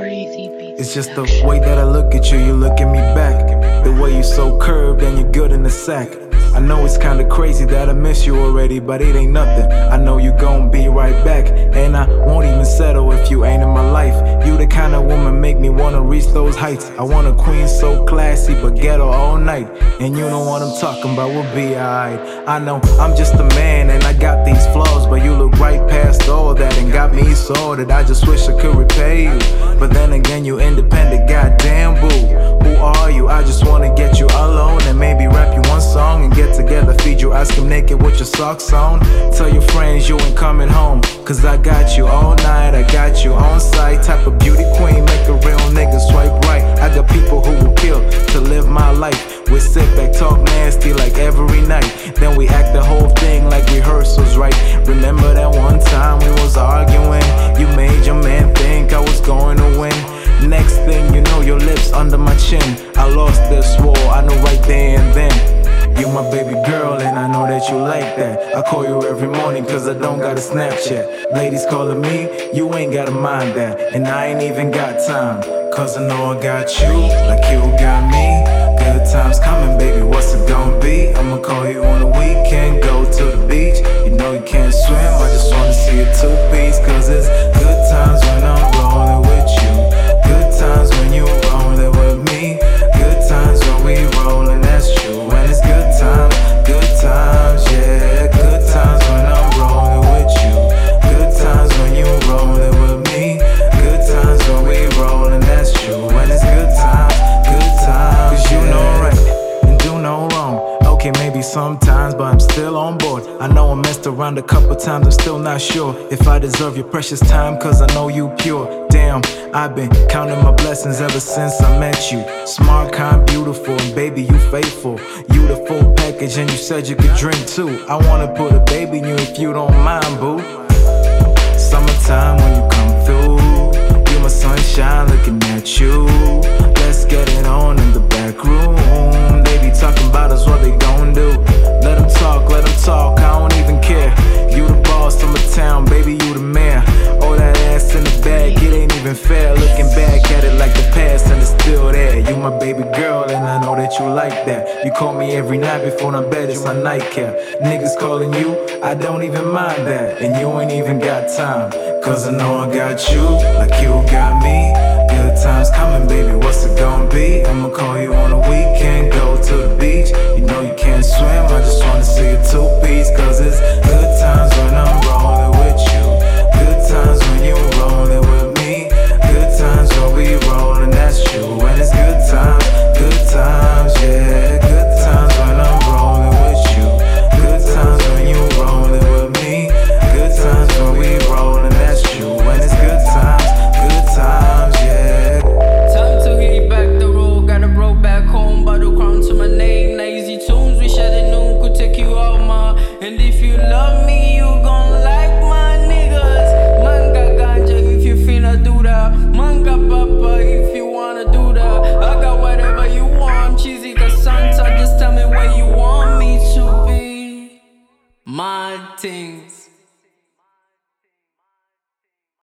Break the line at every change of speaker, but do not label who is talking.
It's just the way that I look at you, you look at me back. The way you're so curved and you're good in the sack. I know it's kinda crazy that I miss you already, but it ain't nothing. I know you gon' be right back, and I won't even settle if you ain't in my life. You the kind of woman make me wanna reach those heights. I want a queen so classy, but ghetto all night. And you know what I'm talking about, we'll be alright. I know I'm just a man and I got these flaws, but you look right past all that me sorted. I just wish I could repay you, but then again, you independent, goddamn boo. Who are you? I just wanna get you alone and maybe rap you one song and get together, feed you ice cream naked with your socks on. Tell your friends you ain't coming home, cause I got you all night, I got you on site. Type of beauty queen, make a real nigga swipe right. I got people who will kill to live my life. Sit back, talk nasty like every night. Then we act the whole thing like rehearsals, right? Remember that one time we was arguing? You made your man think I was going to win. Next thing you know, your lips under my chin. I lost this war, I know right there and then. You my baby girl, and I know that you like that. I call you every morning, cause I don't got a Snapchat. Ladies calling me, you ain't gotta mind that. And I ain't even got time, cause I know I got you, like you times coming, baby, what's it gonna be? I'ma call you on the weekend, go messed around a couple times, I'm still not sure if I deserve your precious time, cause I know you pure. Damn, I've been counting my blessings ever since I met you. Smart, kind, beautiful, and baby, you faithful. You the full package, and you said you could drink too. I wanna put a baby in you if you don't mind, boo. Summertime when you come through. You're my sunshine looking at you. Let's get it on in the back room. They be talking about us, what they gon' do. Let them talk, let them talk, still there. You my baby girl, and I know that you like that. You call me every night before I'm bed, it's my nightcap. Niggas calling you, I don't even mind that. And you ain't even got time. Cause I know I got you, like you got me. things.